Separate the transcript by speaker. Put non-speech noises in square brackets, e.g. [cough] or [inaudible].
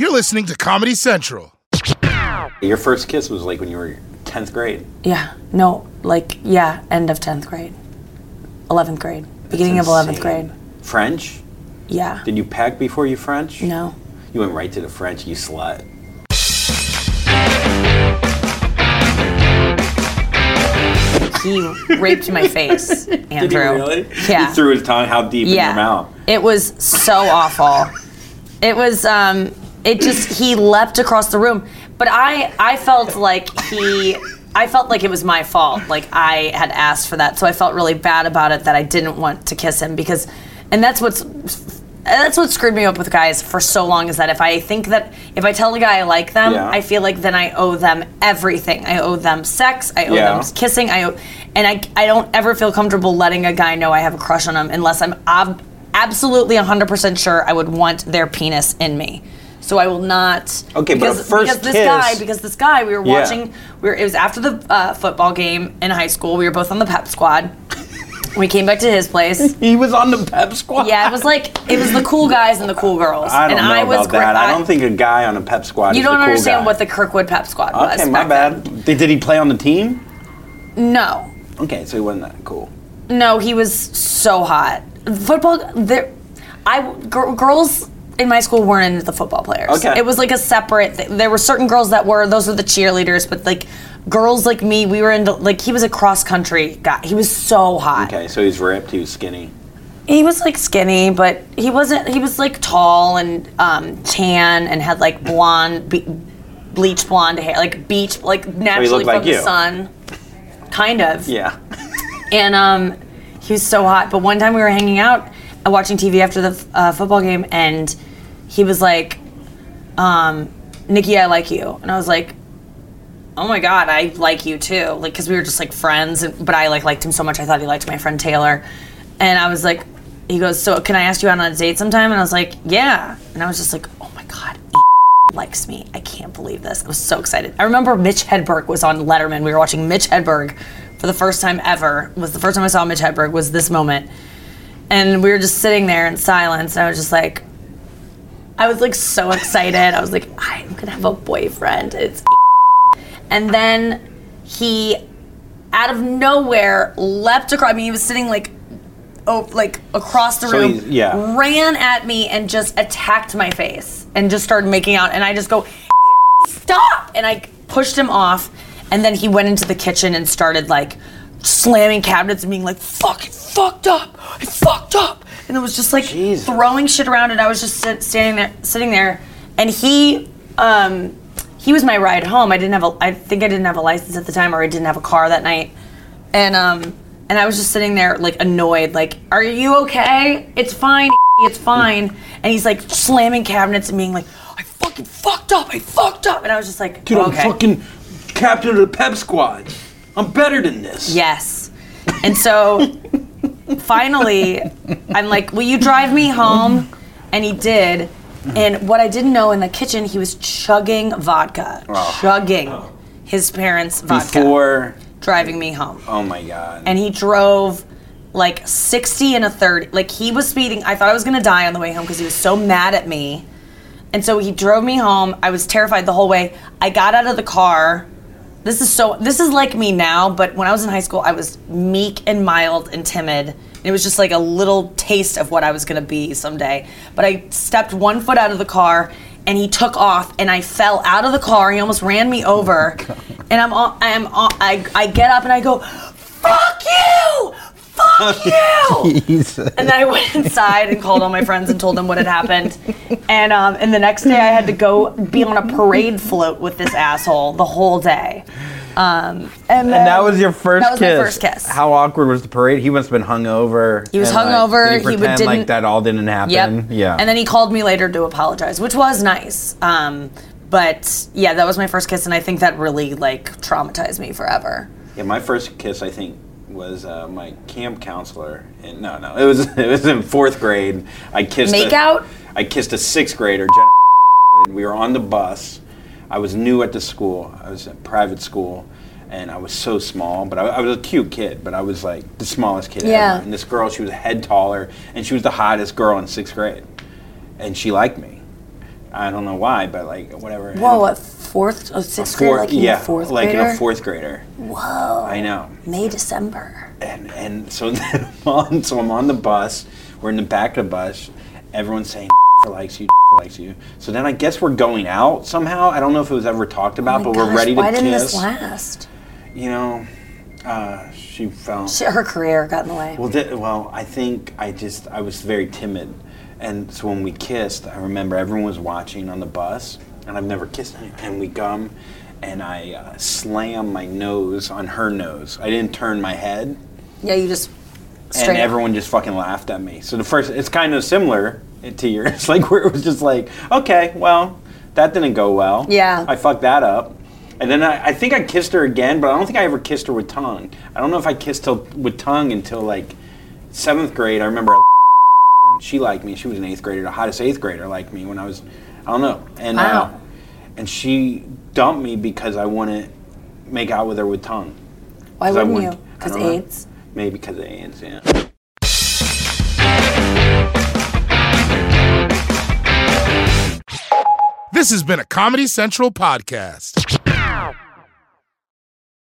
Speaker 1: You're listening to Comedy Central.
Speaker 2: Your first kiss was like when you were 10th grade.
Speaker 3: Yeah, no, like, yeah, end of 10th grade. 11th grade. Beginning of 11th grade.
Speaker 2: French?
Speaker 3: Yeah.
Speaker 2: Did you pack before you French?
Speaker 3: No.
Speaker 2: You went right to the French, you slut.
Speaker 3: He raped my face, Andrew. [laughs]
Speaker 2: Did he really?
Speaker 3: Yeah.
Speaker 2: He threw his tongue how deep in your mouth?
Speaker 3: It was so awful. It was um it just he leapt across the room. But I I felt like he I felt like it was my fault. Like I had asked for that. So I felt really bad about it that I didn't want to kiss him because and that's what's that's what screwed me up with guys for so long is that if I think that if I tell a guy I like them,
Speaker 2: Yeah.
Speaker 3: I feel like then I owe them everything. I owe them sex, I owe
Speaker 2: Yeah.
Speaker 3: them kissing, I owe, and I, I don't ever feel comfortable letting a guy know I have a crush on him unless I'm ob- absolutely 100% sure I would want their penis in me. So I will not.
Speaker 2: Okay, but
Speaker 3: because,
Speaker 2: first
Speaker 3: because this
Speaker 2: kiss-
Speaker 3: guy, because this guy, we were
Speaker 2: Yeah.
Speaker 3: watching. We were. It was after the uh, football game in high school. We were both on the pep squad. [laughs] we came back to his place. [laughs]
Speaker 2: He was on the pep squad.
Speaker 3: Yeah, it was like it was the cool guys and the cool girls.
Speaker 2: I don't
Speaker 3: and
Speaker 2: know
Speaker 3: I was
Speaker 2: about that.
Speaker 3: gra-
Speaker 2: I don't think a guy on a pep squad
Speaker 3: you
Speaker 2: is
Speaker 3: don't
Speaker 2: cool
Speaker 3: understand
Speaker 2: guy.
Speaker 3: what the Kirkwood pep squad was.
Speaker 2: Okay, my
Speaker 3: back then.
Speaker 2: bad. Did, he play on the team?
Speaker 3: No,
Speaker 2: Okay, so he wasn't that cool.
Speaker 3: No, he was so hot. Football, there, I girls in my school weren't into the football players.
Speaker 2: Okay.
Speaker 3: it was like a separate. Th- there were certain girls that were. Those were the cheerleaders, but like girls like me, we were into like he was a cross country guy. He was so hot.
Speaker 2: Okay, so he's ripped, he was skinny.
Speaker 3: He was like skinny, but he wasn't. He was like tall and um, tan and had like blonde, be- bleach blonde hair, like beach, like naturally
Speaker 2: like
Speaker 3: from the
Speaker 2: you.
Speaker 3: sun. Kind of.
Speaker 2: Yeah.
Speaker 3: And um, he was so hot. But one time we were hanging out, watching TV after the uh, football game, and he was like, um, "Nikki, I like you," and I was like, "Oh my god, I like you too!" Like, because we were just like friends, and, but I like liked him so much. I thought he liked my friend Taylor, and I was like, he goes, "So can I ask you out on a date sometime?" And I was like, "Yeah," and I was just like, "Oh my god." he [laughs] Likes me. I can't believe this. I was so excited. I remember Mitch Hedberg was on Letterman. We were watching Mitch Hedberg for the first time ever. Was the first time I saw Mitch Hedberg was this moment. And we were just sitting there in silence. And I was just like, I was like so excited. I was like, I'm gonna have a boyfriend. It's [laughs] and then he out of nowhere leapt across. I mean, he was sitting like, oh, like across the
Speaker 2: So
Speaker 3: room.
Speaker 2: yeah.
Speaker 3: Ran at me and just attacked my face and just started making out. And I just go, stop! And I pushed him off. And then he went into the kitchen and started like slamming cabinets and being like, fuck, it fucked up. It fucked up. And it was just like
Speaker 2: Jesus.
Speaker 3: throwing shit around. And I was just sit, standing there, sitting there. And he, um, he was my ride home. I didn't have a, I think I didn't have a license at the time or I didn't have a car that night. And, um, and I was just sitting there like annoyed, like, are you okay? It's fine. [laughs] It's fine. And he's like slamming cabinets and being like, I fucking fucked up. I fucked up. And I was just like,
Speaker 2: Dude,
Speaker 3: okay.
Speaker 2: I'm fucking captain of the pep squad. I'm better than this.
Speaker 3: Yes. And so finally, I'm like, Will you drive me home? And he did. And what I didn't know in the kitchen, he was chugging vodka. Oh. Chugging his parents' vodka.
Speaker 2: Before,
Speaker 3: driving me home.
Speaker 2: oh my god.
Speaker 3: And he drove like 60 and a third. Like he was speeding. I thought I was going to die on the way home because he was so mad at me. And so he drove me home. I was terrified the whole way. I got out of the car. This is so this is like me now, but when I was in high school, I was meek and mild and timid. It was just like a little taste of what I was gonna be someday. But I stepped one foot out of the car and he took off and I fell out of the car. He almost ran me over. [laughs] And I'm all, I'm all, I, I get up and I go, fuck you! Fuck you! And then I went inside and called all my friends and told them what had happened. And um, and the next day I had to go be on a parade float with this asshole the whole day. Um, and,
Speaker 4: And that was your first
Speaker 3: That was
Speaker 4: kiss.
Speaker 3: my first kiss.
Speaker 4: How awkward was the parade? He must have been hungover.
Speaker 3: He was
Speaker 4: and, like,
Speaker 3: hungover,
Speaker 4: Did he
Speaker 3: he would-
Speaker 4: pretend like
Speaker 3: didn't-
Speaker 4: that all didn't happen?
Speaker 3: Yep.
Speaker 4: Yeah.
Speaker 3: And then he called me later to apologize, which was nice. Um, but yeah, that was my first kiss, and I think that really like traumatized me forever.
Speaker 2: Yeah, my first kiss, I think, was uh, my camp counselor. And no, no, it was [laughs] it was in fourth grade. I kissed
Speaker 3: Make
Speaker 2: a,
Speaker 3: out?
Speaker 2: I kissed a sixth grader. And we were on the bus. I was new at the school. I was at private school, and I was so small. But I, I was a cute kid. But I was like the smallest kid
Speaker 3: Yeah.
Speaker 2: ever. And this girl, she was a head taller, and she was the hottest girl in sixth grade, and she liked me. I don't know why, but like whatever.
Speaker 3: Whoa, what fourth, oh, sixth grade,
Speaker 2: four-
Speaker 3: like
Speaker 2: yeah,
Speaker 3: a fourth
Speaker 2: like
Speaker 3: grader?
Speaker 2: in a fourth grader.
Speaker 3: Whoa.
Speaker 2: I know.
Speaker 3: May December.
Speaker 2: and and so [laughs] then I'm on, so I'm on the bus. We're in the back of the bus. Everyone's saying [laughs] likes you, [laughs] likes you. So then I guess we're going out somehow. I don't know if it was ever talked about,
Speaker 3: Oh
Speaker 2: but
Speaker 3: my
Speaker 2: we're ready to
Speaker 3: Why didn't
Speaker 2: kiss.
Speaker 3: this last?
Speaker 2: You know, uh, she felt.
Speaker 3: She, her career got in the way.
Speaker 2: Well, th- well, I think I just I was very timid, and so when we kissed, I remember everyone was watching on the bus, and I've never kissed anyone. And we come, and I uh, slam my nose on her nose. I didn't turn my head,
Speaker 3: yeah, you just
Speaker 2: and
Speaker 3: straight. up.
Speaker 2: everyone just fucking laughed at me. So the first, it's kind of similar to yours, [laughs] like where it was just like, okay, well, that didn't go well.
Speaker 3: Yeah.
Speaker 2: I fucked that up. And then I, I think I kissed her again, but I don't think I ever kissed her with tongue. I don't know if I kissed till, with tongue until like seventh grade. I remember she liked me. She was an eighth grader, the hottest eighth grader liked me when I was, I don't know. And uh,
Speaker 3: Wow.
Speaker 2: and she dumped me because I wouldn't make out with her with tongue.
Speaker 3: Why
Speaker 2: 'Cause I
Speaker 3: wouldn't
Speaker 2: wouldn't-
Speaker 3: you?
Speaker 2: I
Speaker 3: Because
Speaker 2: don't know.
Speaker 3: AIDS.
Speaker 2: Maybe because of AIDS, yeah.
Speaker 1: This has been a Comedy Central podcast.